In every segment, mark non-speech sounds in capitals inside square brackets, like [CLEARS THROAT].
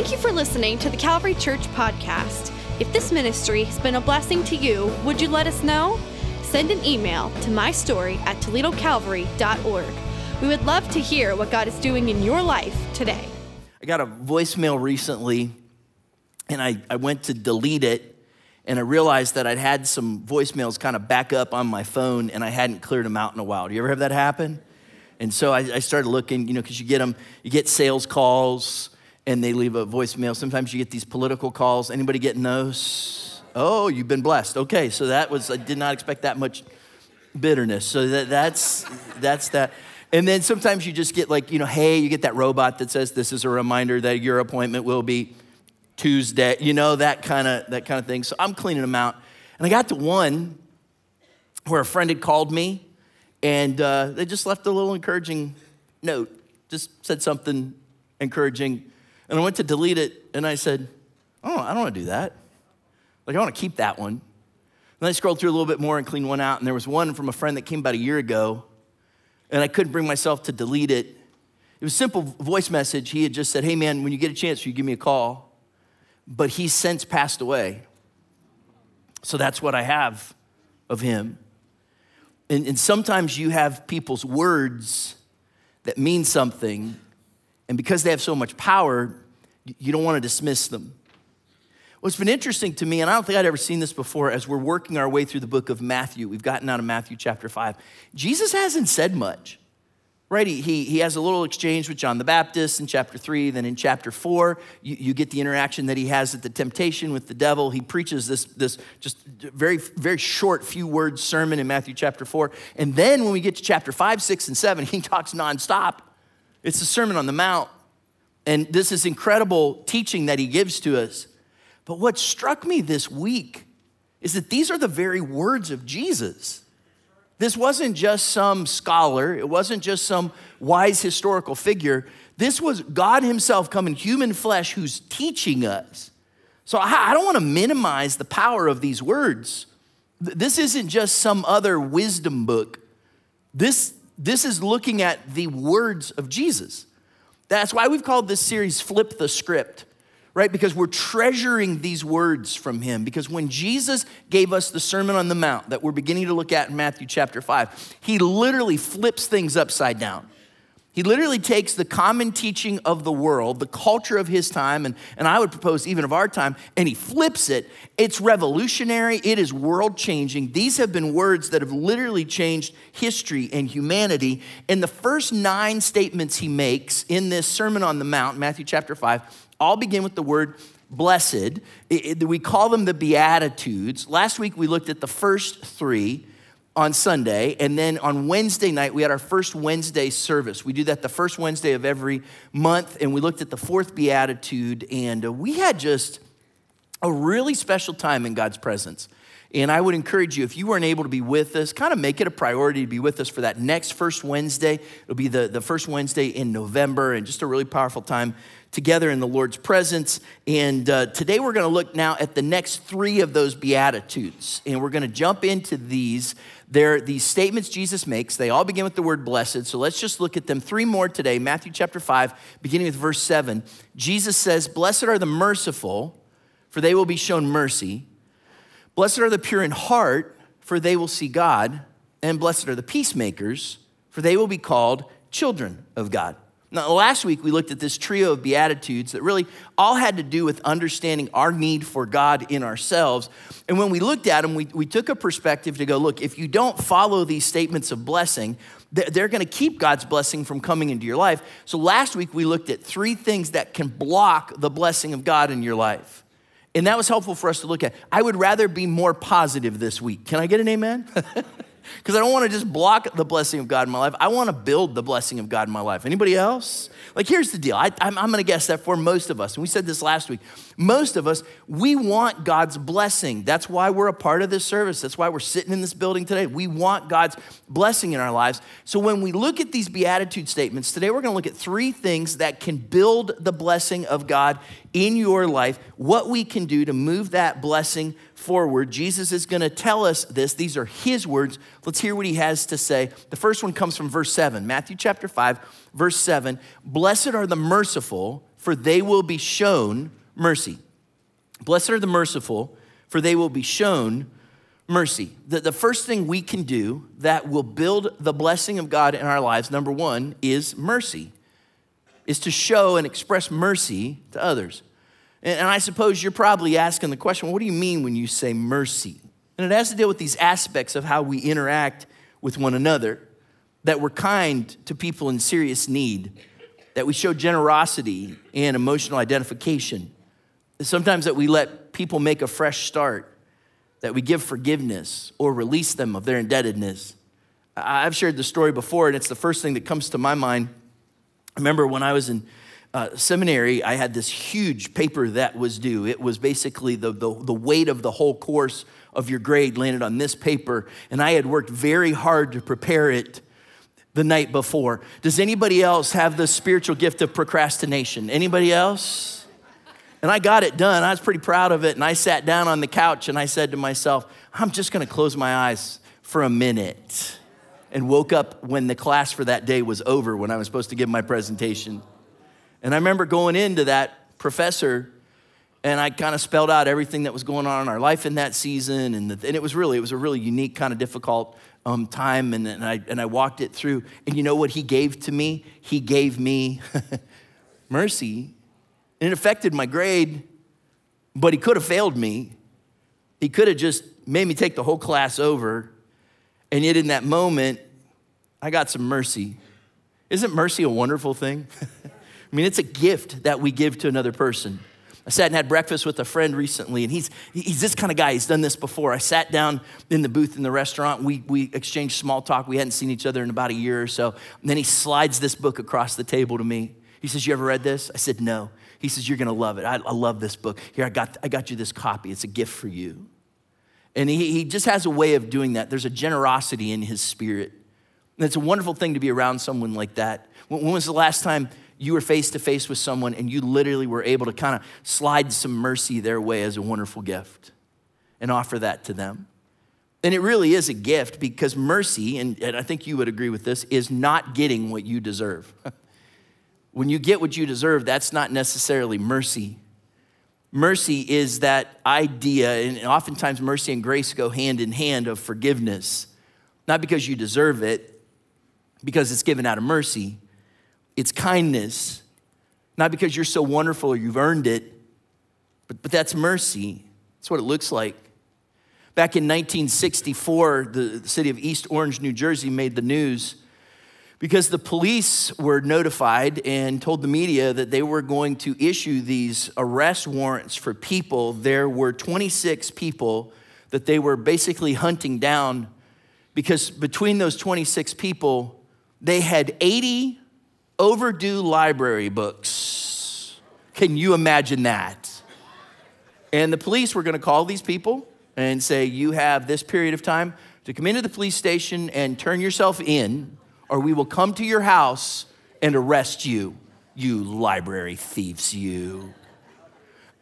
Thank you for listening to the Calvary Church podcast. If this ministry has been a blessing to you, would you let us know? Send an email to mystory at toledocalvary.org. We would love to hear what God is doing in your life today. I got a voicemail recently and I, I went to delete it and I realized that I'd had some voicemails kind of back up on my phone and I hadn't cleared them out in a while. Do you ever have that happen? And so I, I started looking, you know, because you get them, you get sales calls and they leave a voicemail. Sometimes you get these political calls. Anybody getting those? Oh, you've been blessed. Okay, so that was, I did not expect that much bitterness. So that, that's, that's that. And then sometimes you just get like, you know, hey, you get that robot that says this is a reminder that your appointment will be Tuesday, you know, that kind of that kind of thing. So I'm cleaning them out. And I got to one where a friend had called me and uh, they just left a little encouraging note, just said something encouraging. And I went to delete it and I said, Oh, I don't want to do that. Like, I want to keep that one. And I scrolled through a little bit more and cleaned one out. And there was one from a friend that came about a year ago. And I couldn't bring myself to delete it. It was a simple voice message. He had just said, Hey, man, when you get a chance, you give me a call but he's since passed away. So that's what I have of him. And, and, sometimes you have people's words that mean something, and because they have so much power, you don't want to dismiss them. What's been interesting to me, and I don't think I'd ever seen this before, as we're working our way through the book of Matthew, we've gotten out of Matthew chapter 5. Jesus hasn't said much right? He, he, he has a little exchange with John the Baptist in chapter three. Then in chapter four, you, you get the interaction that he has at the temptation with the devil. He preaches this, this just very, very short few words sermon in Matthew chapter four. And then when we get to chapter five, six, and seven, [LAUGHS] he talks nonstop. It's the Sermon on the Mount. And this is incredible teaching that he gives to us. But what struck me this week is that these are the very words of Jesus. This wasn't just some scholar, it wasn't just some wise historical figure. This was God Himself come in human flesh who's teaching us. So I don't want to minimize the power of these words. This isn't just some other wisdom book. This, this is looking at the words of Jesus. That's why we've called this series Flip the Script right? Because we're treasuring these words from him. Because when Jesus gave us the Sermon on the Mount that we're beginning to look at in Matthew chapter 5, he literally flips things upside down. He literally takes the common teaching of the world, the culture of his time, and, and I would propose even of our time, and he flips it. It's revolutionary, it is world changing. These have been words that have literally changed history and humanity. And the first nine statements he makes in this Sermon on the Mount, Matthew chapter 5, all begin with the word blessed. It, it, we call them the Beatitudes. Last week we looked at the first three on Sunday, and then on Wednesday night we had our first Wednesday service. We do that the first Wednesday of every month, and we looked at the fourth Beatitude, and uh, we had just a really special time in God's presence. And I would encourage you, if you weren't able to be with us, kind of make it a priority to be with us for that next first Wednesday. It'll be the, the first Wednesday in November, and just a really powerful time together in the Lord's presence. And uh, today we're going to look now at the next three of those Beatitudes. And we're going to jump into these. They're these statements Jesus makes. They all begin with the word blessed. So let's just look at them. Three more today. Matthew chapter 5, beginning with verse 7. Jesus says, Blessed are the merciful, for they will be shown mercy. Blessed are the pure in heart, for they will see God. And blessed are the peacemakers, for they will be called children of God. Now, last week we looked at this trio of Beatitudes that really all had to do with understanding our need for God in ourselves. And when we looked at them, we, we took a perspective to go, look, if you don't follow these statements of blessing, they're going to keep God's blessing from coming into your life. So last week we looked at three things that can block the blessing of God in your life. And that was helpful for us to look at. I would rather be more positive this week. Can I get an amen? [LAUGHS] because I don't want to just block the blessing of God in my life. I want to build the blessing of God in my life. Anybody else? Like, here's the deal. I, am going to guess that for most of us, and we said this last week, most of us, we want God's blessing. That's why we're a part of this service. That's why we're sitting in this building today. We want God's blessing in our lives. So when we look at these beatitude statements, today we're going to look at three things that can build the blessing of God in your life, what we can do to move that blessing forward. Jesus is going to tell us this. These are his words. Let's hear what he has to say. The first one comes from verse 7, Matthew chapter 5, verse 7. Blessed are the merciful, for they will be shown mercy. Blessed are the merciful, for they will be shown mercy. The, the first thing we can do that will build the blessing of God in our lives, number one, is mercy, is to show and express mercy to others. And, I suppose you're probably asking the question what do you mean when you say mercy? And it has to deal with these aspects of how we interact with one another, that we're kind to people in serious need, that we show generosity and emotional identification, sometimes that we let people make a fresh start, that we give forgiveness or release them of their indebtedness. I've shared the story before, and it's the first thing that comes to my mind. I remember when I was in uh, seminary, I had this huge paper that was due. It was basically the, the, the weight of the whole course of your grade landed on this paper, and I had worked very hard to prepare it the night before. Does anybody else have the spiritual gift of procrastination? Anybody else? And I got it done. I was pretty proud of it, and I sat down on the couch and I said to myself, I'm just gonna close my eyes for a minute. And woke up when the class for that day was over, when I was supposed to give my presentation. And I remember going into that professor and I kind of spelled out everything that was going on in our life in that season. And, the, and it was really, it was a really unique, kind of difficult um, time. And, and, I, and I walked it through. And you know what he gave to me? He gave me [LAUGHS] mercy. And it affected my grade, but he could have failed me. He could have just made me take the whole class over. And yet, in that moment, I got some mercy. Isn't mercy a wonderful thing? [LAUGHS] I mean, it's a gift that we give to another person. I sat and had breakfast with a friend recently, and he's, he's this kind of guy. He's done this before. I sat down in the booth in the restaurant. We, we exchanged small talk. We hadn't seen each other in about a year or so. And then he slides this book across the table to me. He says, You ever read this? I said, No. He says, You're going to love it. I, I, love this book. Here, I got, I got you this copy. It's a gift for you. And he, he just has a way of doing that. There's a generosity in his spirit. And it's a wonderful thing to be around someone like that. When, when was the last time you were face to face with someone and you literally were able to kind of slide some mercy their way as a wonderful gift and offer that to them. And it really is a gift because mercy, and, and I think you would agree with this, is not getting what you deserve. [LAUGHS] when you get what you deserve, that's not necessarily mercy. Mercy is that idea, and oftentimes mercy and grace go hand in hand of forgiveness, not because you deserve it, because it's given out of mercy, it's kindness, not because you're so wonderful or you've earned it, but, but that's mercy. That's what it looks like. Back in 1964, the city of East Orange, New Jersey made the news because the police were notified and told the media that they were going to issue these arrest warrants for people. There were 26 people that they were basically hunting down because between those 26 people, they had 80 overdue library books. Can you imagine that? And the police were going to call these people and say, You have this period of time to come into the police station and turn yourself in, or we will come to your house and arrest you, you library thieves, you.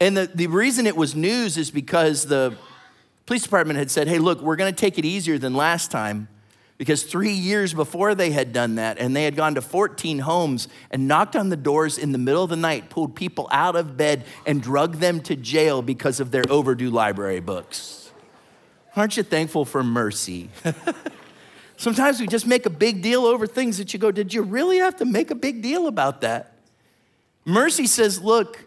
And the, the reason it was news is because the police department had said, Hey, look, we're going to take it easier than last time because three years before they had done that, and they had gone to 14 homes and knocked on the doors in the middle of the night, pulled people out of bed, and drug them to jail because of their overdue library books. Aren't you thankful for mercy? [LAUGHS] Sometimes we just make a big deal over things that you go, Did you really have to make a big deal about that? Mercy says, Look,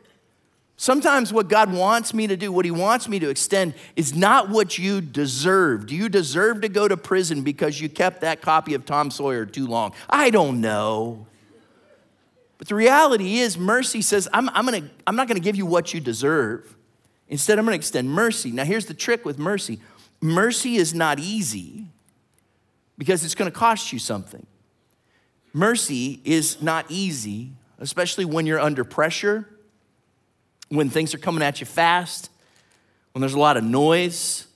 Sometimes what God wants me to do, what He wants me to extend, is not what you deserve. Do you deserve to go to prison because you kept that copy of Tom Sawyer too long? I don't know. But the reality is, mercy says, I'm, I'm, gonna, I'm not going to give you what you deserve. Instead, I'm going to extend mercy. Now, here's the trick with mercy mercy is not easy because it's going to cost you something. Mercy is not easy, especially when you're under pressure when things are coming at you fast, when there's a lot of noise,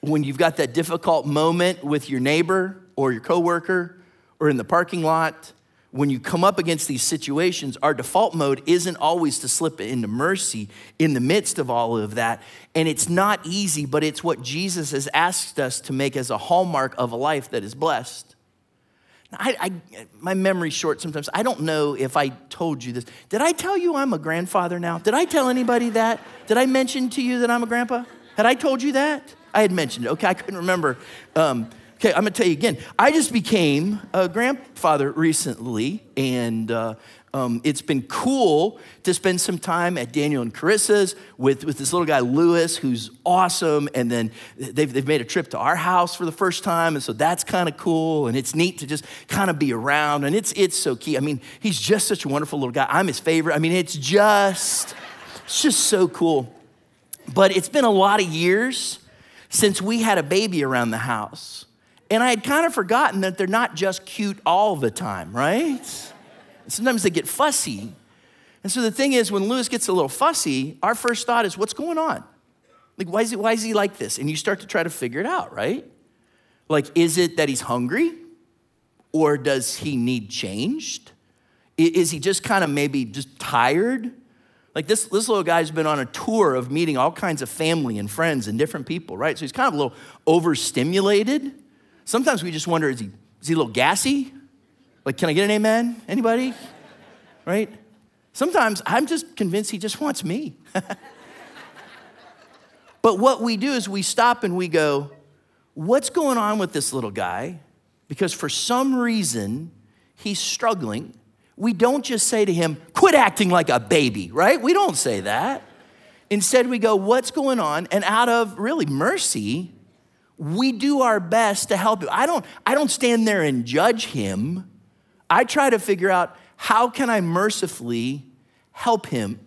when you've got that difficult moment with your neighbor or your coworker or in the parking lot, when you come up against these situations, our default mode isn't always to slip into mercy in the midst of all of that. And it's not easy, but it's what Jesus has asked us to make as a hallmark of a life that is blessed. I, I, my memory's short sometimes. I don't know if I told you this. Did I tell you I'm a grandfather now? Did I tell anybody that? Did I mention to you that I'm a grandpa? Had I told you that? I had mentioned it. Okay, I couldn't remember. Um, okay, I'm gonna tell you again. I just became a grandfather recently, and uh, um, it's been cool to spend some time at Daniel and Carissa's with, with this little guy, Lewis, who's awesome. And then they've, they've made a trip to our house for the first time. And so that's kind of cool. And it's neat to just kind of be around. And it's, it's so key. I mean, he's just such a wonderful little guy. I'm his favorite. I mean, it's just, it's just so cool. But it's been a lot of years since we had a baby around the house. And I had kind of forgotten that they're not just cute all the time, right? Sometimes they get fussy. And so the thing is, when Lewis gets a little fussy, our first thought is, what's going on? Like, why is, he, why is he like this? And you start to try to figure it out, right? Like, is it that he's hungry? Or does he need changed? Is he just kind of maybe just tired? Like this, this little guy's been on a tour of meeting all kinds of family and friends and different people, right? So he's kind of a little overstimulated. Sometimes we just wonder, is he, is he a little gassy? Like, can I get an amen? Anybody? Right? Sometimes I'm just convinced he just wants me. [LAUGHS] but what we do is we stop and we go, what's going on with this little guy? Because for some reason, he's struggling. We don't just say to him, quit acting like a baby, right? We don't say that. Instead, we go, what's going on? And out of really mercy, we do our best to help him. I don't, I don't stand there and judge him. I try to figure out how can I mercifully help him?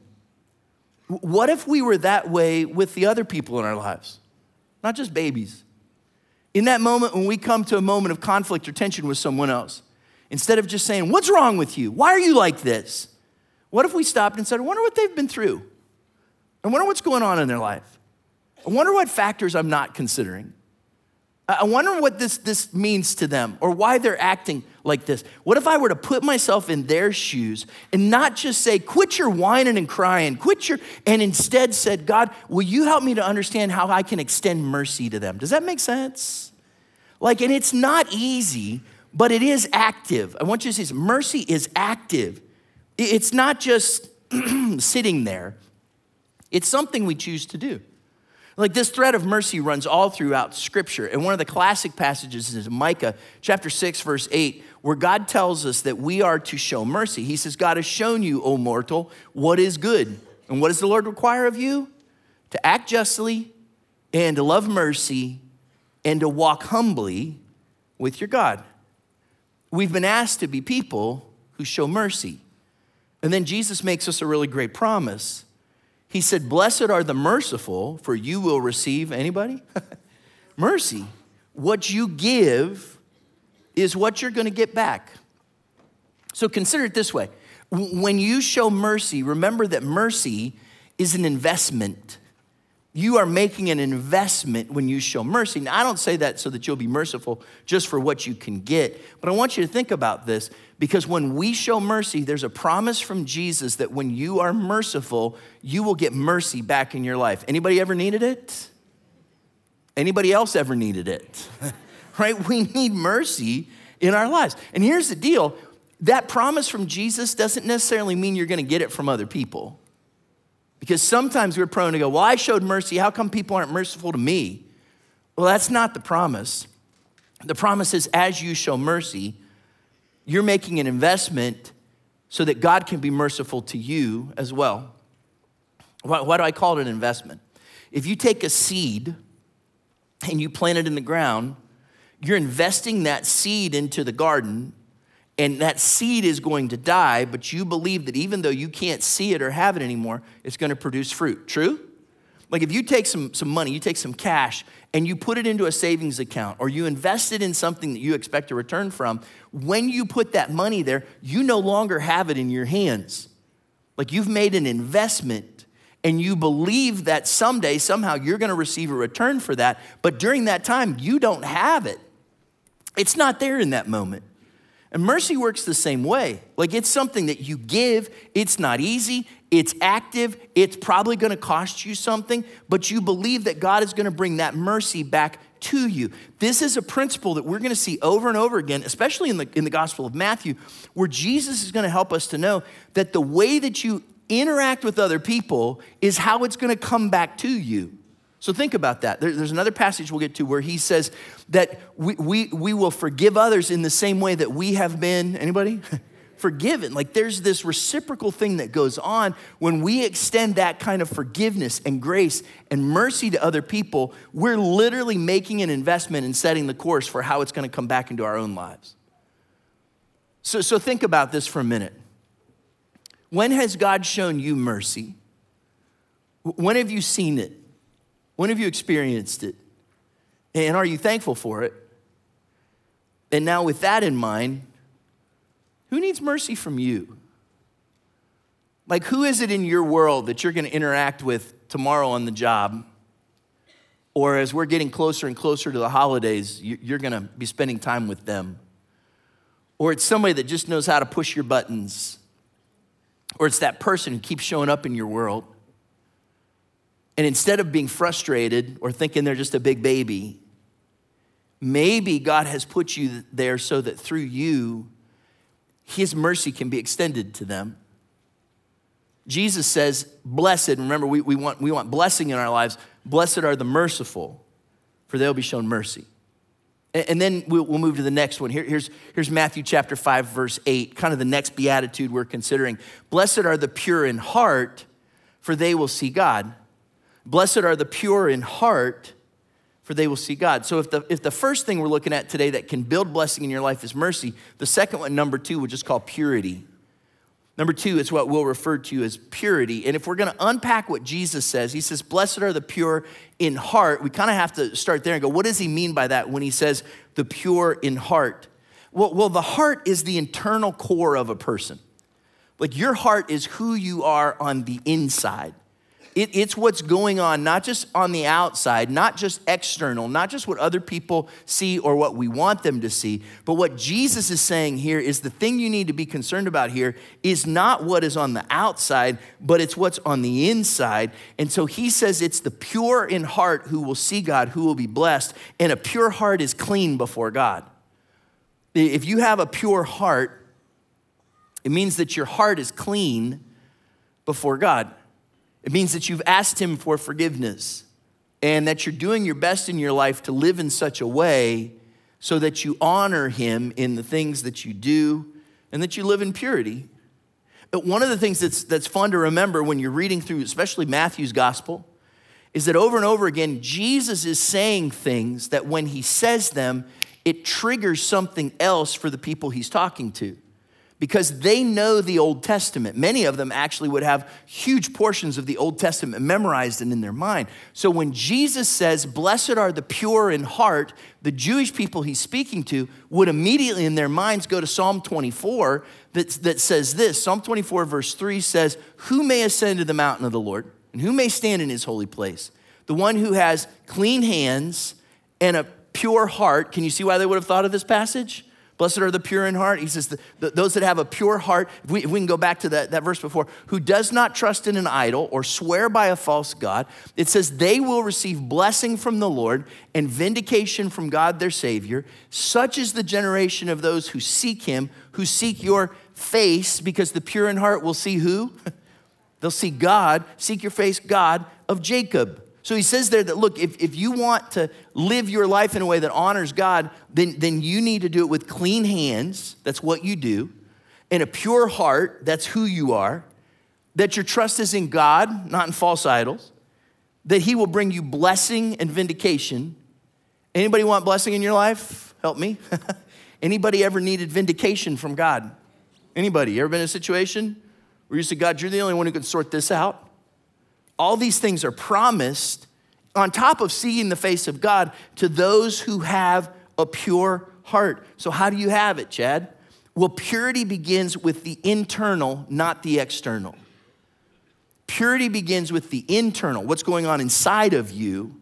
What if we were that way with the other people in our lives? Not just babies. In that moment when we come to a moment of conflict or tension with someone else, instead of just saying, What's wrong with you? Why are you like this? What if we stopped and said, I wonder what they've been through? I wonder what's going on in their life. I wonder what factors I'm not considering. I wonder what this, this means to them or why they're acting like this. What if I were to put myself in their shoes and not just say, quit your whining and crying, quit your, and instead said, God, will you help me to understand how I can extend mercy to them? Does that make sense? Like, and it's not easy, but it is active. I want you to see this mercy is active. It's not just [CLEARS THROAT] sitting there, it's something we choose to do. Like this thread of mercy runs all throughout Scripture. And one of the classic passages is Micah chapter 6, verse 8, where God tells us that we are to show mercy. He says, God has shown you, O mortal, what is good. And what does the Lord require of you? To act justly and to love mercy and to walk humbly with your God. We've been asked to be people who show mercy. And then Jesus makes us a really great promise he said, Blessed are the merciful, for you will receive anybody? [LAUGHS] mercy. What you give is what you're going to get back. So consider it this way when you show mercy, remember that mercy is an investment. You are making an investment when you show mercy. Now, I don't say that so that you'll be merciful just for what you can get, but I want you to think about this because when we show mercy, there's a promise from Jesus that when you are merciful, you will get mercy back in your life. Anybody ever needed it? Anybody else ever needed it? [LAUGHS] right? We need mercy in our lives. And here's the deal that promise from Jesus doesn't necessarily mean you're going to get it from other people. Because sometimes we're prone to go, Well, I showed mercy. How come people aren't merciful to me? Well, that's not the promise. The promise is as you show mercy, you're making an investment so that God can be merciful to you as well. Why, why, do I call it an investment? If you take a seed and you plant it in the ground, you're investing that seed into the garden, and that seed is going to die, but you believe that even though you can't see it or have it anymore, it's going to produce fruit. True? Like if you take some, some money, you take some cash, and you put it into a savings account or you invest it in something that you expect a return from, when you put that money there, you no longer have it in your hands. Like you've made an investment and you believe that someday, somehow, you're gonna receive a return for that, but during that time, you don't have it. It's not there in that moment. And mercy works the same way. Like it's something that you give, it's not easy, it's active, it's probably gonna cost you something, but you believe that God is gonna bring that mercy back to you. This is a principle that we're to see over and over again, especially in the, in the Gospel of Matthew, where Jesus is to help us to know that the way that you interact with other people is how it's to come back to you. So think about that. There, there's another passage we'll get to where he says that we, we, we will forgive others in the same way that we have been, anybody? [LAUGHS] forgiven. Like there's this reciprocal thing that goes on when we extend that kind of forgiveness and grace and mercy to other people. We're literally making an investment in setting the course for how it's going to come back into our own lives. So, so think about this for a minute. When has God shown you mercy? When have you seen it? When have you experienced it? And are you thankful for it? And now, with that in mind, who needs mercy from you? Like, who is it in your world that you're going to interact with tomorrow on the job? Or as we're getting closer and closer to the holidays, you're going to be spending time with them. Or it's somebody that just knows how to push your buttons. Or it's that person who keeps showing up in your world. And instead of being frustrated or thinking they're just a big baby, maybe God has put you there so that through you, His mercy can be extended to them. Jesus says, Blessed, remember, we, we, want, we want blessing in our lives. Blessed are the merciful, for they'll be shown mercy. And, and then we'll, we'll, move to the next one. Here, here's, here's Matthew chapter 5, verse 8, kind of the next beatitude we're considering. Blessed are the pure in heart, for they will see God. Blessed are the pure in heart, for they will see God. So if the, if the first thing we're looking at today that can build blessing in your life is mercy, the second one, number two, we'll just call purity. Number two is what we'll refer to as purity. And if we're going to unpack what Jesus says, he says, Blessed are the pure in heart. We kind of have to start there and go, What does he mean by that when he says the pure in heart? Well, well, the heart is the internal core of a person. Like your heart is who you are on the inside. It, it's what's going on, not just on the outside, not just external, not just what other people see or what we want them to see, but what Jesus is saying here is the thing you need to be concerned about here is not what is on the outside, but it's what's on the inside. And so he says it's the pure in heart who will see God, who will be blessed, and a pure heart is clean before God. If you have a pure heart, it means that your heart is clean before God. It means that you've asked Him for forgiveness and that you're doing your best in your life to live in such a way so that you honor Him in the things that you do and that you live in purity. But one of the things that's, that's fun to remember when you're reading through, especially Matthew's gospel, is that over and over again, Jesus is saying things that when He says them, it triggers something else for the people He's talking to because they know the Old Testament. Many of them actually would have huge portions of the Old Testament memorized and in their mind. So when Jesus says, Blessed are the pure in heart, the Jewish people he's speaking to would immediately in their minds go to Psalm 24 that, that says this Psalm 24, verse 3 says, Who may ascend to the mountain of the Lord, and who may stand in his holy place? The one who has clean hands and a pure heart. Can you see why they would have thought of this passage? Blessed are the pure in heart. He says, the, the, those that have a pure heart, if we, if we, can go back to that, that verse before, who does not trust in an idol or swear by a false God, it says, they will receive blessing from the Lord and vindication from God their Savior. Such is the generation of those who seek Him, who seek your face, because the pure in heart will see who? [LAUGHS] They'll see God, seek your face, God of Jacob. So he says there that, look, if, if you want to live your life in a way that honors God, then, then you need to do it with clean hands. That's what you do. And a pure heart. That's who you are. That your trust is in God, not in false idols. That he will bring you blessing and vindication. Anybody want blessing in your life? Help me. [LAUGHS] Anybody ever needed vindication from God? Anybody? You ever been in a situation where you said, God, you're the only one who can sort this out? All these things are promised on top of seeing the face of God to those who have a pure heart. So, how do you have it, Chad? Well, purity begins with the internal, not the external. Purity begins with the internal, what's going on inside of you,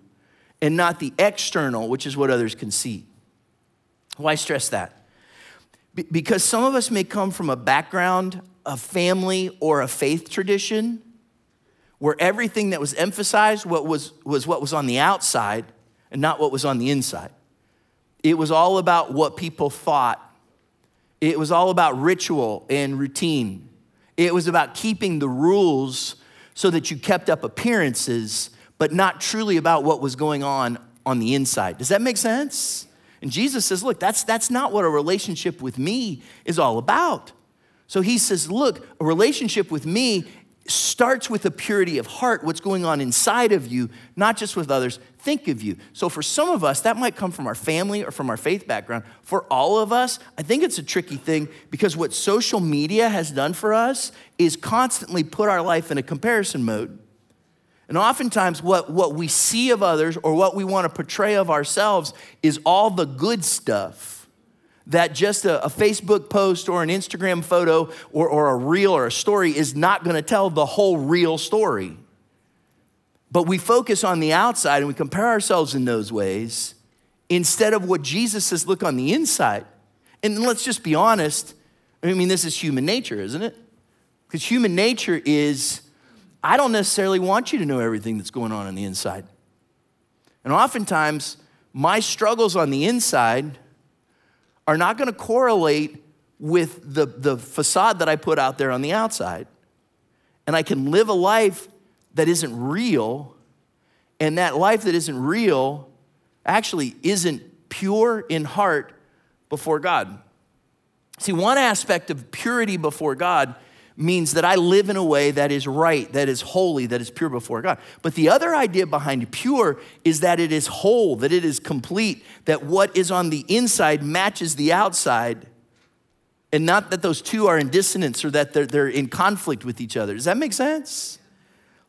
and not the external, which is what others can see. Why stress that? because some of us may come from a background, a family, or a faith tradition where everything that was emphasized what was, was what was on the outside, and not what was on the inside. It was all about what people thought. It was all about ritual and routine. It was about keeping the rules so that you kept up appearances, but not truly about what was going on on the inside. Does that make sense? And Jesus says, Look, that's, that's not what a relationship with me is all about. So he says, Look, a relationship with me starts with a purity of heart, what's going on inside of you, not just with others. Think of you. So, for some of us, that might come from our family or from our faith background. For all of us, I think it's a tricky thing because what social media has done for us is constantly put our life in a comparison mode. And oftentimes, what, what we see of others or what we want to portray of ourselves is all the good stuff that just a, a, Facebook post or an Instagram photo or, or a reel or a story is not going to tell the whole real story. But we focus on the outside and we compare ourselves in those ways instead of what Jesus says look on the inside. And let's just be honest. I mean, this is human nature, isn't it? Because human nature is I don't necessarily want you to know everything that's going on on the inside. And oftentimes, my struggles on the inside are not going to correlate with the, the facade that I put out there on the outside. And I can live a life that isn't real, and that life that isn't real actually isn't pure in heart before God. See, one aspect of purity before God means that I live in a way that is right, that is holy, that is pure before God. But the other idea behind pure is that it is whole, that it is complete, that what is on the inside matches the outside, and not that those two are in dissonance or that they're, they're in conflict with each other. Does that make sense?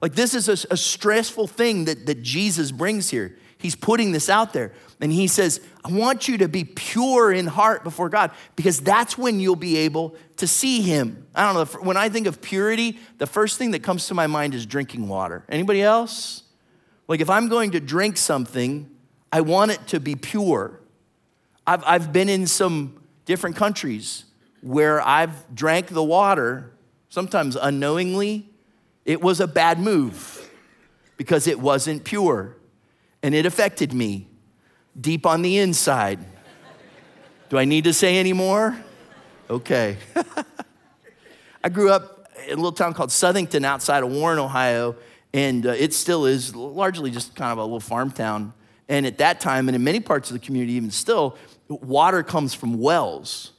Like, this is a, a stressful thing that, that Jesus brings here. He's putting this out there. And he says, I want you to be pure in heart before God because that's when you'll be able to see him. I don't know, when I think of purity, the first thing that comes to my mind is drinking water. Anybody else? Like if I'm going to drink something, I want it to be pure. I've, I've been in some different countries where I've drank the water, sometimes unknowingly. It was a bad move because it wasn't pure and it affected me deep on the inside. Do I need to say any more? Okay. [LAUGHS] I grew up in a little town called Southington outside of Warren, Ohio, and uh, it still is largely just kind of a little farm town. And at that time, and in many parts of the community, even still, water comes from wells.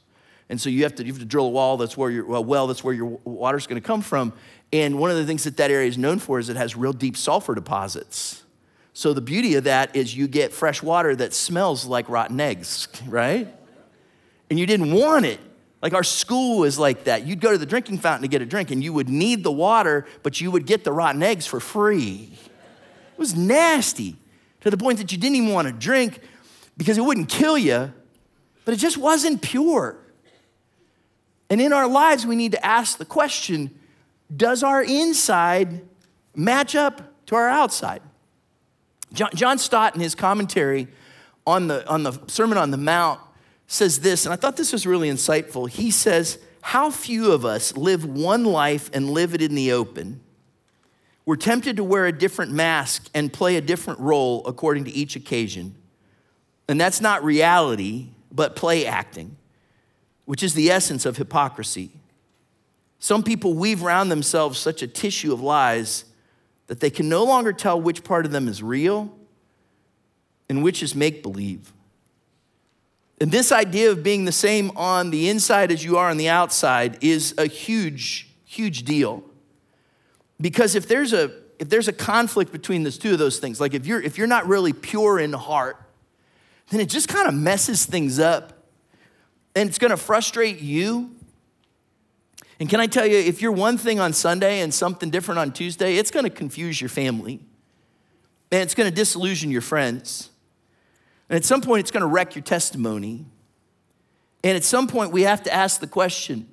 And so you have to, you have to drill a well that's where your, well that's where your water's to come from. And one of the things that that area is known for is it has real deep sulfur deposits. So the beauty of that is you get fresh water that smells like rotten eggs, right? And you didn't want it. Like our school was like that. You'd go to the drinking fountain to get a drink and you would need the water, but you would get the rotten eggs for free. It was nasty to the point that you didn't even want to drink because it wouldn't kill you, but it just wasn't pure. And in our lives, we need to ask the question does our inside match up to our outside? John, John Stott, in his commentary on the, on the Sermon on the Mount, says this, and I thought this was really insightful. He says, How few of us live one life and live it in the open? We're tempted to wear a different mask and play a different role according to each occasion. And that's not reality, but play acting, which is the essence of hypocrisy. Some people weave around themselves such a tissue of lies that they can no longer tell which part of them is real and which is make believe. And this idea of being the same on the inside as you are on the outside is a huge, huge deal. Because if there's a if there's a conflict between those two of those things, like if you're if you're not really pure in heart, then it just kind of messes things up. And it's gonna frustrate you and can I tell you, if you're one thing on Sunday and something different on Tuesday, it's going to confuse your family. And it's going to disillusion your friends. And at some point, it's going to wreck your testimony. And at some point, we have to ask the question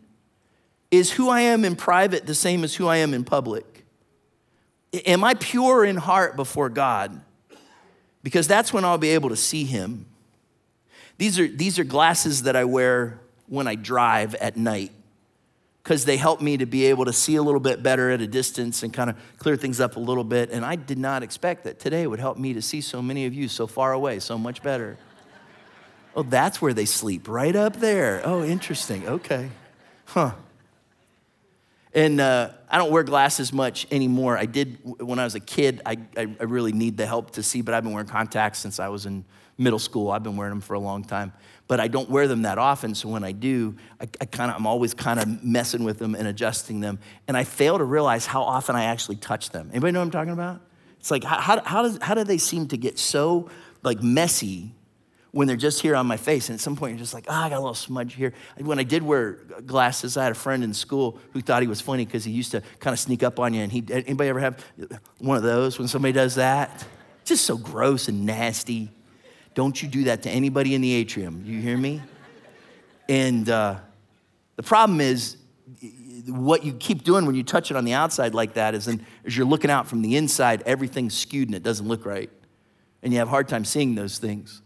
Is who I am in private the same as who I am in public? Am I pure in heart before God? Because that's when I'll be able to see Him. These are, these are glasses that I wear when I drive at night. Because they help me to be able to see a little bit better at a distance and kind of clear things up a little bit. And I did not expect that today would help me to see so many of you so far away, so much better. Oh, that's where they sleep, right up there. Oh, interesting. Okay. Huh. And uh, I don't wear glasses much anymore. I did when I was a kid. I, I, I really need the help to see, but I've been wearing contacts since I was in middle school. I've been wearing them for a long time but I don't wear them that often. So when I do, I, I kind of, I'm always kind of messing with them and adjusting them. And I fail to realize how often I actually touch them. Anybody know what I'm talking about? It's like, how, how, how, does, how do they seem to get so like messy when they're just here on my face? And at some point you're just like, oh, I got a little smudge here. When I did wear glasses, I had a friend in school who thought he was funny because he used to kind of sneak up on you. And he, anybody ever have one of those when somebody does that? Just so gross and nasty. Don't you do that to anybody in the atrium. You hear me? And uh, the problem is, what you keep doing when you touch it on the outside like that is, then, as you're looking out from the inside, everything's skewed and it doesn't look right. And you have a hard time seeing those things.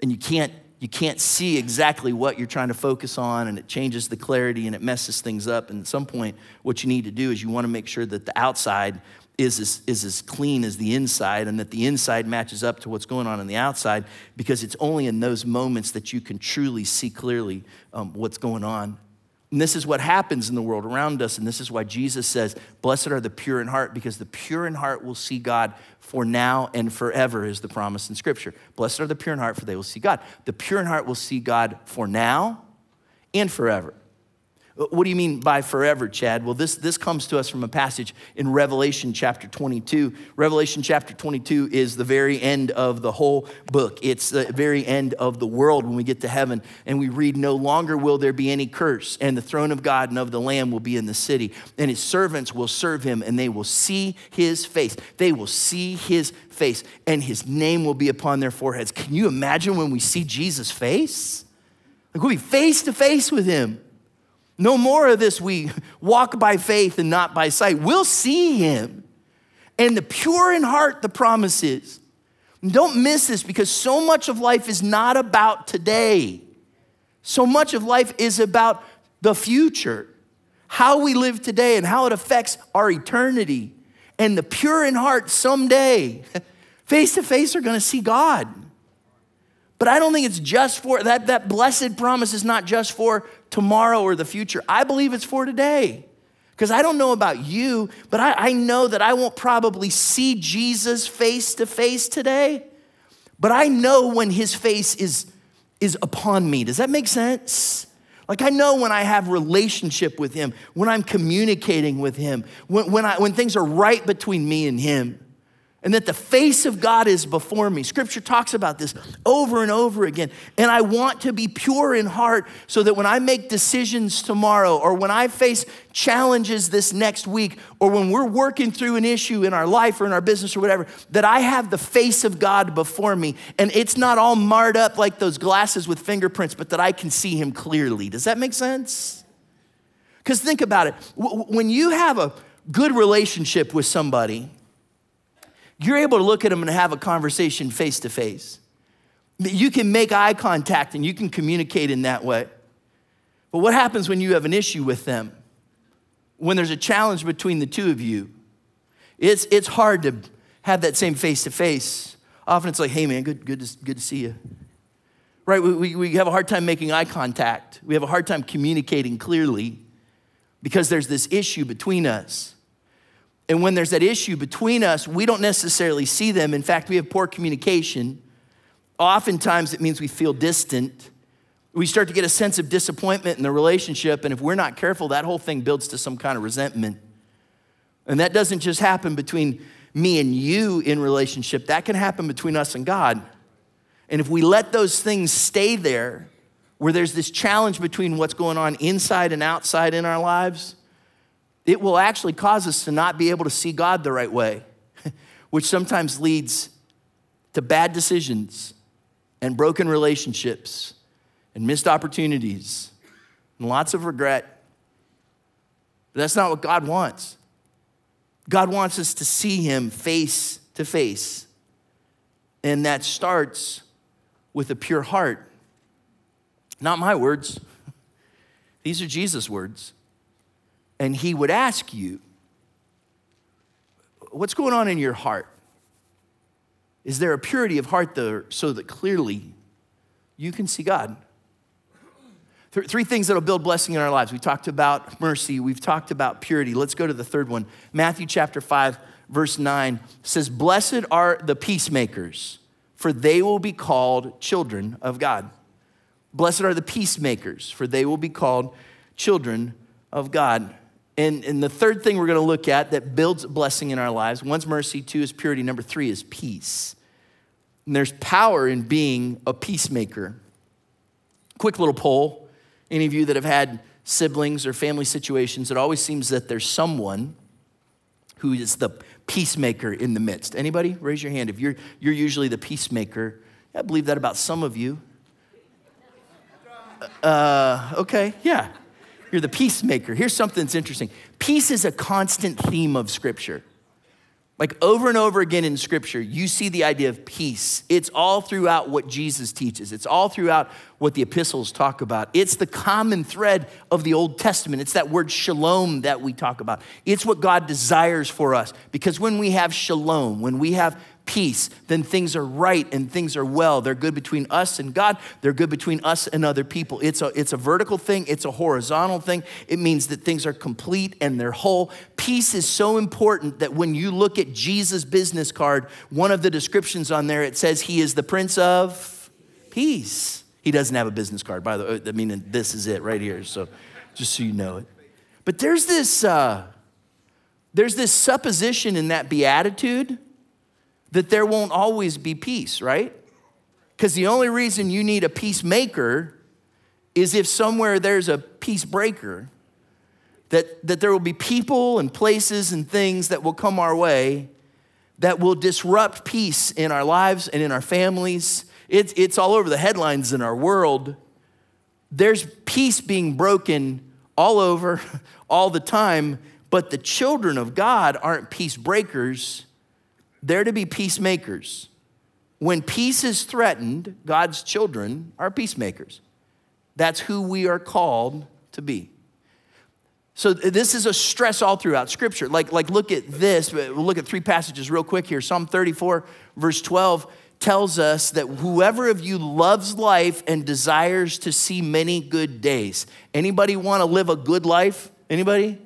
And you can't, you can't see exactly what you're trying to focus on, and it changes the clarity and it messes things up. And at some point, what you need to do is you want to make sure that the outside is as, is as clean as the inside and that the inside matches up to what's going on on the outside because it's only in those moments that you can truly see clearly um, what's going on. And this is what happens in the world around us. And this is why Jesus says, Blessed are the pure in heart, because the pure in heart will see God for now and forever, is the promise in Scripture. Blessed are the pure in heart, for they will see God. The pure in heart will see God for now and forever. What do you mean by forever, Chad? Well, this, this comes to us from a passage in Revelation chapter 22. Revelation chapter 22 is the very end of the whole book. It's the very end of the world when we get to heaven and we read, No longer will there be any curse, and the throne of God and of the Lamb will be in the city, and his servants will serve him, and they will see his face. They will see his face, and his name will be upon their foreheads. Can you imagine when we see Jesus' face? Like we'll be face to face with him. No more of this, we walk by faith and not by sight. We'll see him. And the pure in heart, the promise is. Don't miss this because so much of life is not about today. So much of life is about the future, how we live today and how it affects our eternity. And the pure in heart someday, face to face, are to see God. But I don't think it's just for that, that blessed promise is not just for tomorrow or the future. I believe it's for today. Because I don't know about you, but I, I know that I won't probably see Jesus face to face today. But I know when his face is, is upon me. Does that make sense? Like I know when I have relationship with him, when I'm communicating with him, when, when, I, when things are right between me and him and that the face of God is before me. Scripture talks about this over and over again. And I want to be pure in heart so that when I make decisions tomorrow, or when I face challenges this next week, or when we're working through an issue in our life or in our business or whatever, that I have the face of God before me. And it's not all marred up like those glasses with fingerprints, but that I can see Him clearly. Does that make sense? Because think about it. When you have a good relationship with somebody, you're able to look at them and have a conversation face to face. You can make eye contact and you can communicate in that way. But what happens when you have an issue with them? When there's a challenge between the two of you? It's, it's hard to have that same face to face. Often it's like, hey man, good, good, to, good to see you. Right? We, we, we have a hard time making eye contact. We have a hard time communicating clearly because there's this issue between us. And when there's that issue between us, we don't necessarily see them. In fact, we have poor communication. Oftentimes, it means we feel distant. We start to get a sense of disappointment in the relationship. And if we're not careful, that whole thing builds to some kind of resentment. And that doesn't just happen between me and you in relationship, that can happen between us and God. And if we let those things stay there, where there's this challenge between what's going on inside and outside in our lives, it will actually cause us to not be able to see God the right way, [LAUGHS] which sometimes leads to bad decisions and broken relationships and missed opportunities and lots of regret. But that's not what God wants. God wants us to see Him face to face. And that starts with a pure heart. Not my words, [LAUGHS] these are Jesus' words. And he would ask you, What's going on in your heart? Is there a purity of heart there so that clearly you can see God? Three things that'll build blessing in our lives. We talked about mercy, we've talked about purity. Let's go to the third one. Matthew chapter 5, verse 9 says, Blessed are the peacemakers, for they will be called children of God. Blessed are the peacemakers, for they will be called children of God. And, and the third thing we're going to look at that builds blessing in our lives one's mercy, two is purity, number three is peace. And there's power in being a peacemaker. Quick little poll any of you that have had siblings or family situations, it always seems that there's someone who is the peacemaker in the midst. Anybody? Raise your hand if you're, you're usually the peacemaker. I believe that about some of you. Uh, okay, yeah. You're the peacemaker. Here's something that's interesting peace is a constant theme of Scripture. Like over and over again in scripture, you see the idea of peace. It's all throughout what Jesus teaches, it's all throughout what the epistles talk about. It's the common thread of the Old Testament. It's that word shalom that we talk about. It's what God desires for us. Because when we have shalom, when we have peace, then things are right and things are well. They're good between us and God, they're good between us and other people. It's a, it's a vertical thing, it's a horizontal thing. It means that things are complete and they're whole. Peace is so important that when you look at Jesus' business card, one of the descriptions on there, it says he is the Prince of Peace. He doesn't have a business card, by the way. I mean, this is it right here, so just so you know it. But there's this, uh, there's this supposition in that beatitude that there won't always be peace, right? Because the only reason you need a peacemaker is if somewhere there's a peace breaker, that, that there will be people and places and things that will come our way that will disrupt peace in our lives and in our families. It's, it's all over the headlines in our world. There's peace being broken all over, [LAUGHS] all the time, but the children of God aren't peace breakers they're to be peacemakers. When peace is threatened, God's children are peacemakers. That's who we are called to be. So this is a stress all throughout Scripture. Like, like look at this. We'll look at three passages real quick here. Psalm 34, verse 12 tells us that whoever of you loves life and desires to see many good days. Anybody want to live a good life? Anybody?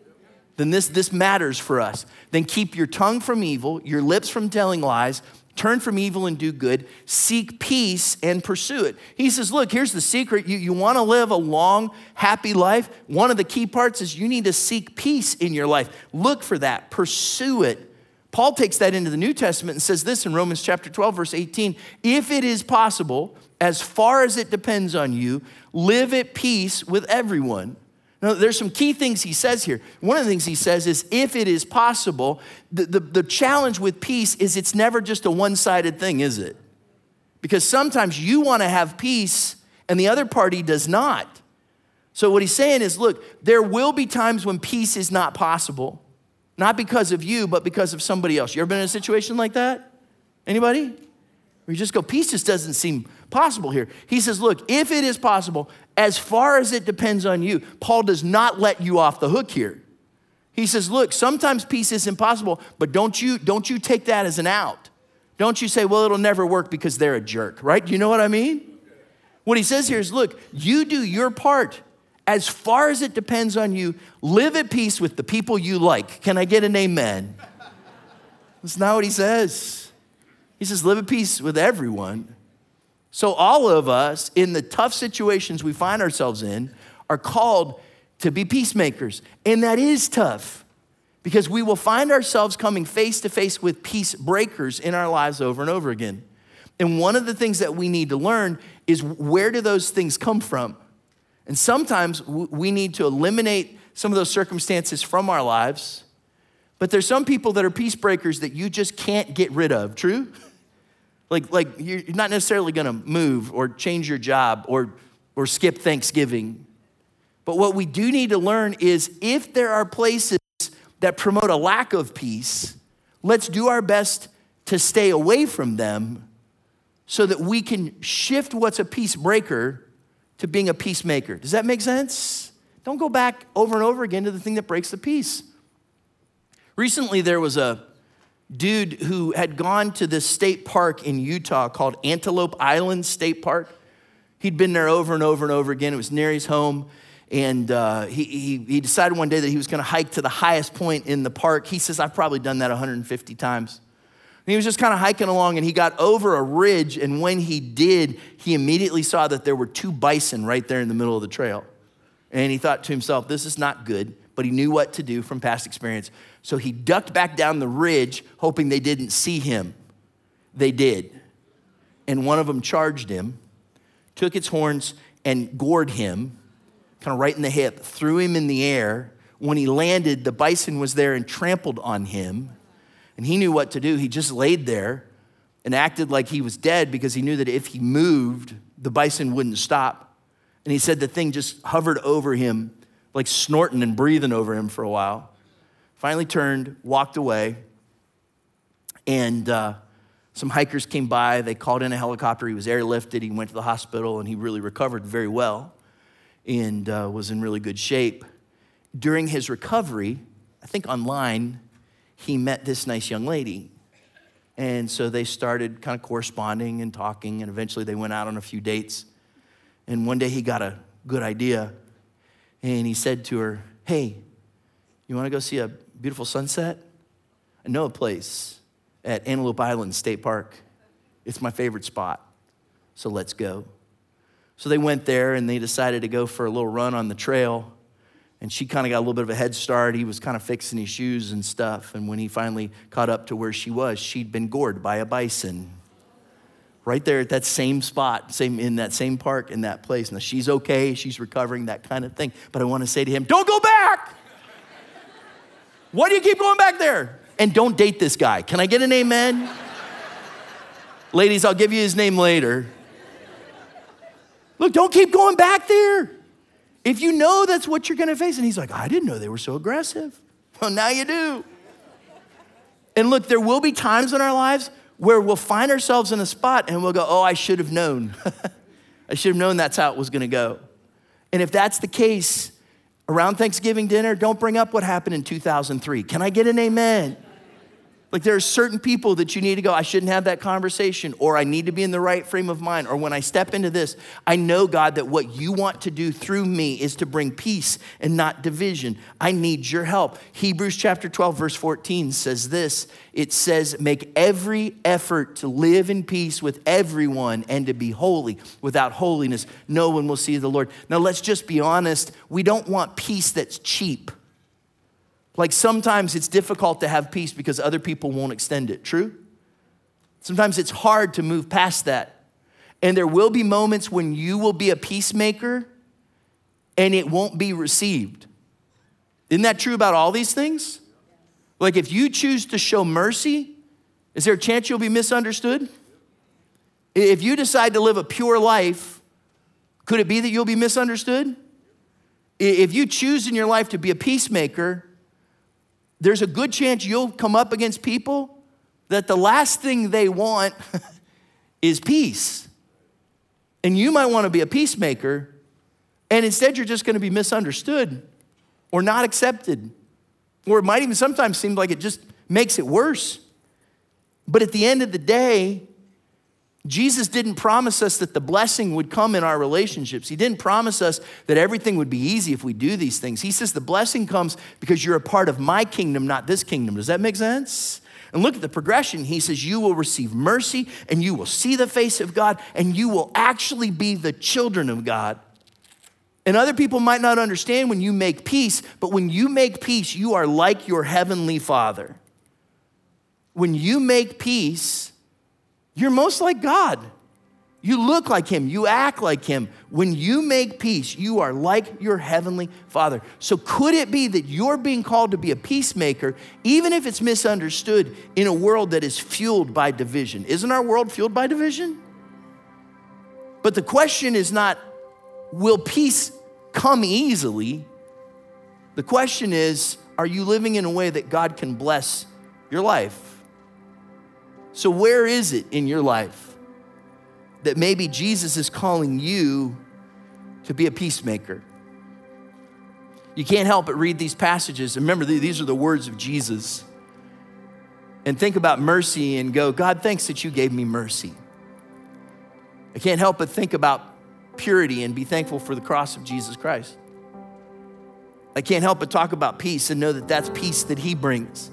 Then this, this matters for us. Then keep your tongue from evil, your lips from telling lies, turn from evil and do good, seek peace and pursue it. He says, Look, here's the secret. You, you want to live a long, happy life? One of the key parts is you need to seek peace in your life. Look for that, pursue it. Paul takes that into the New Testament and says this in Romans chapter 12, verse 18 if it is possible, as far as it depends on you, live at peace with everyone. Now, there's some key things he says here. One of the things he says is if it is possible, the, the, the challenge with peace is it's never just a one sided thing, is it? Because sometimes you want to have peace and the other party does not. So, what he's saying is look, there will be times when peace is not possible, not because of you, but because of somebody else. You ever been in a situation like that? Anybody? Where you just go, peace just doesn't seem possible here. He says, look, if it is possible, as far as it depends on you, Paul does not let you off the hook here. He says, look, sometimes peace is impossible, but don't you, don't you take that as an out. Don't you say, well, it'll never work because they're a jerk, right? You know what I mean? What he says here is, look, you do your part. As far as it depends on you, live at peace with the people you like. Can I get an amen? That's not what he says. He says, live at peace with everyone. So, all of us in the tough situations we find ourselves in are called to be peacemakers. And that is tough because we will find ourselves coming face to face with peace breakers in our lives over and over again. And one of the things that we need to learn is where do those things come from? And sometimes we need to eliminate some of those circumstances from our lives. But there's some people that are peace breakers that you just can't get rid of. True? [LAUGHS] Like, like you're not necessarily going to move or change your job or, or skip Thanksgiving. But what we do need to learn is if there are places that promote a lack of peace, let's do our best to stay away from them so that we can shift what's a peace breaker to being a peacemaker. Does that make sense? Don't go back over and over again to the thing that breaks the peace. Recently, there was a dude who had gone to this state park in Utah called Antelope Island State Park. He'd been there over and over and over again. It was near his home. And uh, he, he, he decided one day that he was going to hike to the highest point in the park. He says, I've probably done that 150 times. And he was just kind of hiking along and he got over a ridge. And when he did, he immediately saw that there were two bison right there in the middle of the trail. And he thought to himself, this is not good, but he knew what to do from past experience. So he ducked back down the ridge, hoping they didn't see him. They did. And one of them charged him, took its horns, and gored him, kind of right in the hip, threw him in the air. When he landed, the bison was there and trampled on him. And he knew what to do. He just laid there and acted like he was dead because he knew that if he moved, the bison wouldn't stop. And he said the thing just hovered over him, like snorting and breathing over him for a while. Finally turned, walked away, and uh, some hikers came by. They called in a helicopter. He was airlifted. He went to the hospital, and he really recovered very well and uh, was in really good shape. During his recovery, I think online, he met this nice young lady. And so they started kind of corresponding and talking, and eventually they went out on a few dates. And one day he got a good idea, and he said to her, Hey, you want to go see a beautiful sunset? I know a place at Antelope Island State Park. It's my favorite spot, so let's go. So they went there and they decided to go for a little run on the trail. And she kind of got a little bit of a head start. He was kind of fixing his shoes and stuff. And when he finally caught up to where she was, she'd been gored by a bison. Right there at that same spot, same in that same park, in that place. Now she's okay, she's recovering, that kind of thing. But I want to say to him, don't go back. Why do you keep going back there? And don't date this guy. Can I get an amen? [LAUGHS] Ladies, I'll give you his name later. Look, don't keep going back there. If you know that's what you're gonna face. And he's like, I didn't know they were so aggressive. [LAUGHS] Well, now you do. And look, there will be times in our lives where we'll find ourselves in a spot and we'll go, Oh, I should have known. [LAUGHS] I should have known that's how it was gonna go. And if that's the case, around Thanksgiving dinner, don't bring up what happened in 2003. Can I get an amen? Like there are certain people that you need to go, I shouldn't have that conversation, or I need to be in the right frame of mind, or when I step into this, I know, God, that what you want to do through me is to bring peace and not division. I need your help. Hebrews chapter 12, verse 14 says this it says, Make every effort to live in peace with everyone and to be holy. Without holiness, no one will see the Lord. Now, let's just be honest. We don't want peace that's cheap. Like sometimes it's difficult to have peace because other people won't extend it. True? Sometimes it's hard to move past that. And there will be moments when you will be a peacemaker and it won't be received. Isn't that true about all these things? Like if you choose to show mercy, is there a chance you'll be misunderstood? If you decide to live a pure life, could it be that you'll be misunderstood? If you choose in your life to be a peacemaker, there's a good chance you'll come up against people that the last thing they want [LAUGHS] is peace. And you might want to be a peacemaker, and instead you're just going to be misunderstood or not accepted. Or it might even sometimes seem like it just makes it worse. But at the end of the day, Jesus didn't promise us that the blessing would come in our relationships. He didn't promise us that everything would be easy if we do these things. He says the blessing comes because you're a part of my kingdom, not this kingdom. Does that make sense? And look at the progression. He says, You will receive mercy and you will see the face of God and you will actually be the children of God. And other people might not understand when you make peace, but when you make peace, you are like your heavenly Father. When you make peace, you're most like God. You look like Him, you act like Him. When you make peace, you are like your Heavenly Father. So, could it be that you're being called to be a peacemaker, even if it's misunderstood, in a world that is fueled by division? Isn't our world fueled by division? But the question is not, will peace come easily? The question is, are you living in a way that God can bless your life? So, where is it in your life that maybe Jesus is calling you to be a peacemaker? You can't help but read these passages. And remember, these are the words of Jesus. And think about mercy and go, God, thanks that you gave me mercy. I can't help but think about purity and be thankful for the cross of Jesus Christ. I can't help but talk about peace and know that that's peace that He brings.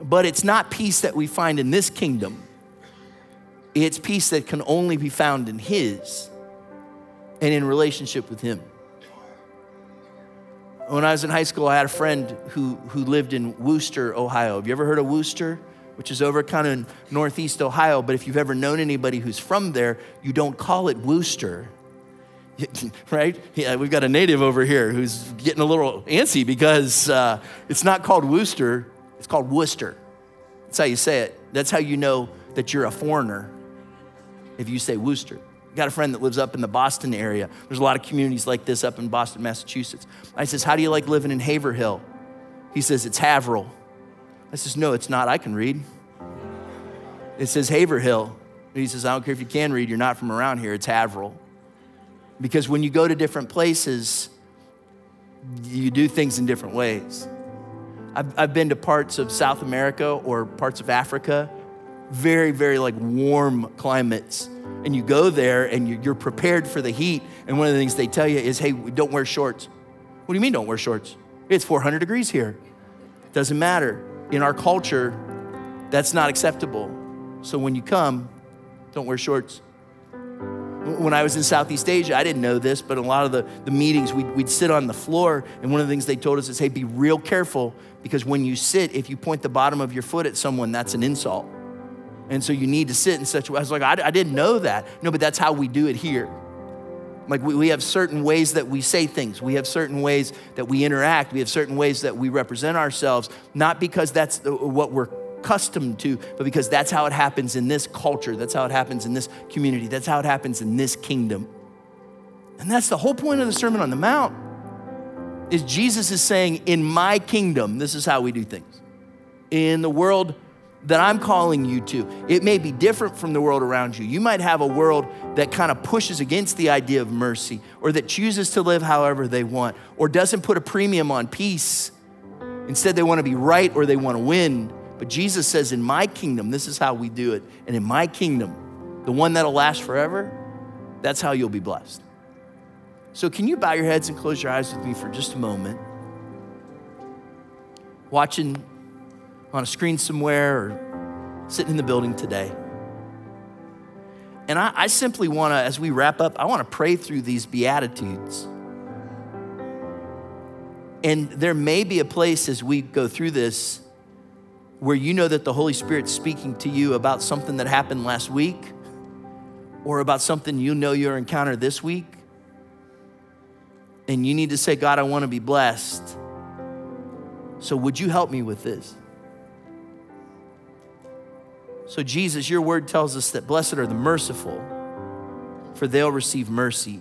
But it's not peace that we find in this kingdom, it's peace that can only be found in His and in relationship with Him. When I was in high school, I had a friend who, who lived in Wooster, Ohio. Have you ever heard of Wooster? Which is over kind of in northeast Ohio. But if you've ever known anybody who's from there, you don't call it Wooster. [LAUGHS] right? Yeah, we've got a native over here who's getting a little antsy because uh, it's not called Wooster, it's called Worcester. That's how you say it. That's how you know that you're a foreigner if you say Worcester. Got a friend that lives up in the Boston area. There's a lot of communities like this up in Boston, Massachusetts. I says, How do you like living in Haverhill? He says, It's Haverhill. I says, No, it's not. I can read. It says Haverhill. he says, I don't care if you can read, you're not from around here. It's Haverhill. Because when you go to different places, you do things in different ways. I've, I've been to parts of South America or parts of Africa, very, very like warm climates. And you go there and you're prepared for the heat. And one of the things they tell you is, hey, don't wear shorts. What do you mean, don't wear shorts? It's 400 degrees here. Doesn't matter. In our culture, that's not acceptable. So when you come, don't wear shorts. When I was in Southeast Asia, I didn't know this, but a lot of the, the meetings, we'd, we'd sit on the floor, and one of the things they told us is, hey, be real careful because when you sit, if you point the bottom of your foot at someone, that's an insult. And so you need to sit in such a way. I was like, I, I didn't know that. No, but that's how we do it here. Like we, we have certain ways that we say things, we have certain ways that we interact, we have certain ways that we represent ourselves, not because that's what we're accustomed to, but because that's how it happens in this culture, that's how it happens in this community, that's how it happens in this kingdom. And that's the whole point of the Sermon on the Mount. Is Jesus is saying, in my kingdom, this is how we do things. In the world that I'm calling you to, it may be different from the world around you. You might have a world that kind of pushes against the idea of mercy, or that chooses to live however they want, or doesn't put a premium on peace. Instead, they want to be right or they want to win. But Jesus says, In my kingdom, this is how we do it. And in my kingdom, the one that'll last forever, that's how you'll be blessed. So, can you bow your heads and close your eyes with me for just a moment? Watching on a screen somewhere or sitting in the building today. And I, I simply want to, as we wrap up, I want to pray through these Beatitudes. And there may be a place as we go through this where you know that the Holy Spirit's speaking to you about something that happened last week or about something you know you're encountered this week. And you need to say, God, I want to be blessed. So would you help me with this? So, Jesus, your word tells us that blessed are the merciful, for they'll receive mercy.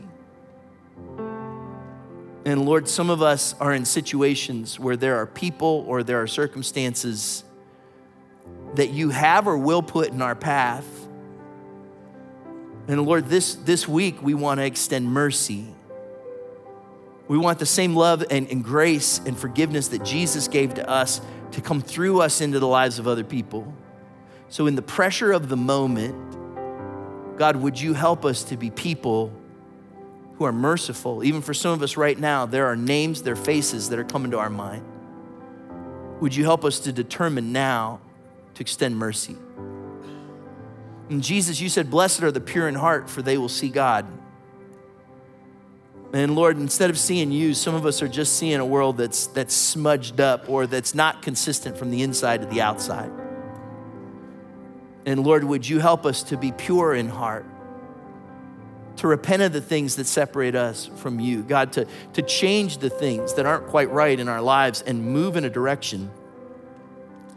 And Lord, some of us are in situations where there are people or there are circumstances that you have or will put in our path. And Lord, this, this week we want to extend mercy. We want the same love and, and grace and forgiveness that Jesus gave to us to come through us into the lives of other people. So, in the pressure of the moment, God, would you help us to be people who are merciful? Even for some of us right now, there are names, there are faces that are coming to our mind. Would you help us to determine now to extend mercy. And Jesus, you said, Blessed are the pure in heart, for they will see God. And Lord, instead of seeing you, some of us are just seeing a world that's, that's smudged up or that's not consistent from the inside to the outside. And Lord, would you help us to be pure in heart, to repent of the things that separate us from you, God, to, to change the things that aren't quite right in our lives and move in a direction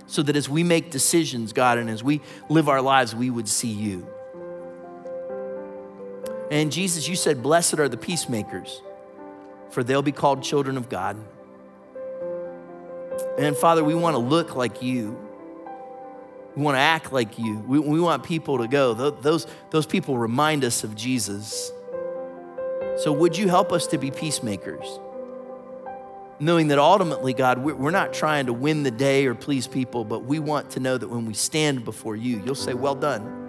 so that as we make decisions, God, and as we live our lives, we would see you. And Jesus, you said, Blessed are the peacemakers, for they'll be called children of God. And Father, we want to look like you. We want to act like you. We, we want people to go. Those, those people remind us of Jesus. So, would you help us to be peacemakers? Knowing that ultimately, God, we're not trying to win the day or please people, but we want to know that when we stand before you, you'll say, Well done.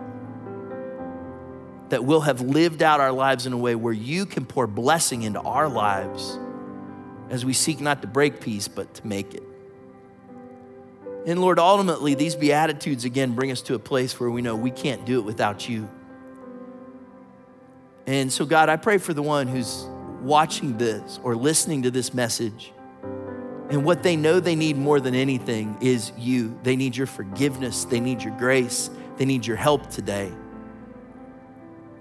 That we'll have lived out our lives in a way where you can pour blessing into our lives as we seek not to break peace, but to make it. And Lord, ultimately, these Beatitudes again bring us to a place where we know we can't do it without you. And so, God, I pray for the one who's watching this or listening to this message. And what they know they need more than anything is you. They need your forgiveness, they need your grace, they need your help today.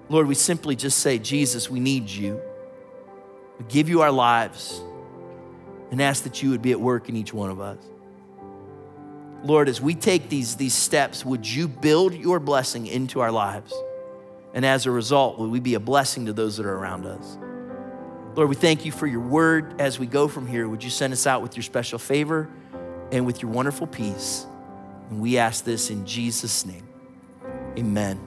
Lord, we simply just say, Jesus, we need you. We give you our lives and ask that you would be at work in each one of us. Lord, as we take these, these steps, would you build your blessing into our lives? And as a result, will we be a blessing to those that are around us? Lord, we thank you for your word as we go from here. Would you send us out with your special favor and with your wonderful peace? And we ask this in Jesus' name. Amen.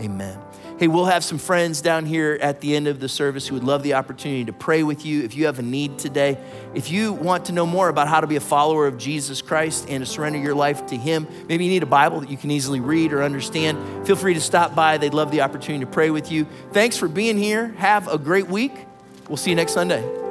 Amen. Hey, we'll have some friends down here at the end of the service who would love the opportunity to pray with you. If you have a need today, if you want to know more about how to be a follower of Jesus Christ and to surrender your life to Him, maybe you need a Bible that you can easily read or understand, feel free to stop by. They'd love the opportunity to pray with you. Thanks for being here. Have a great week. We'll see you next Sunday.